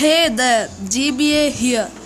Hey there, GBA here.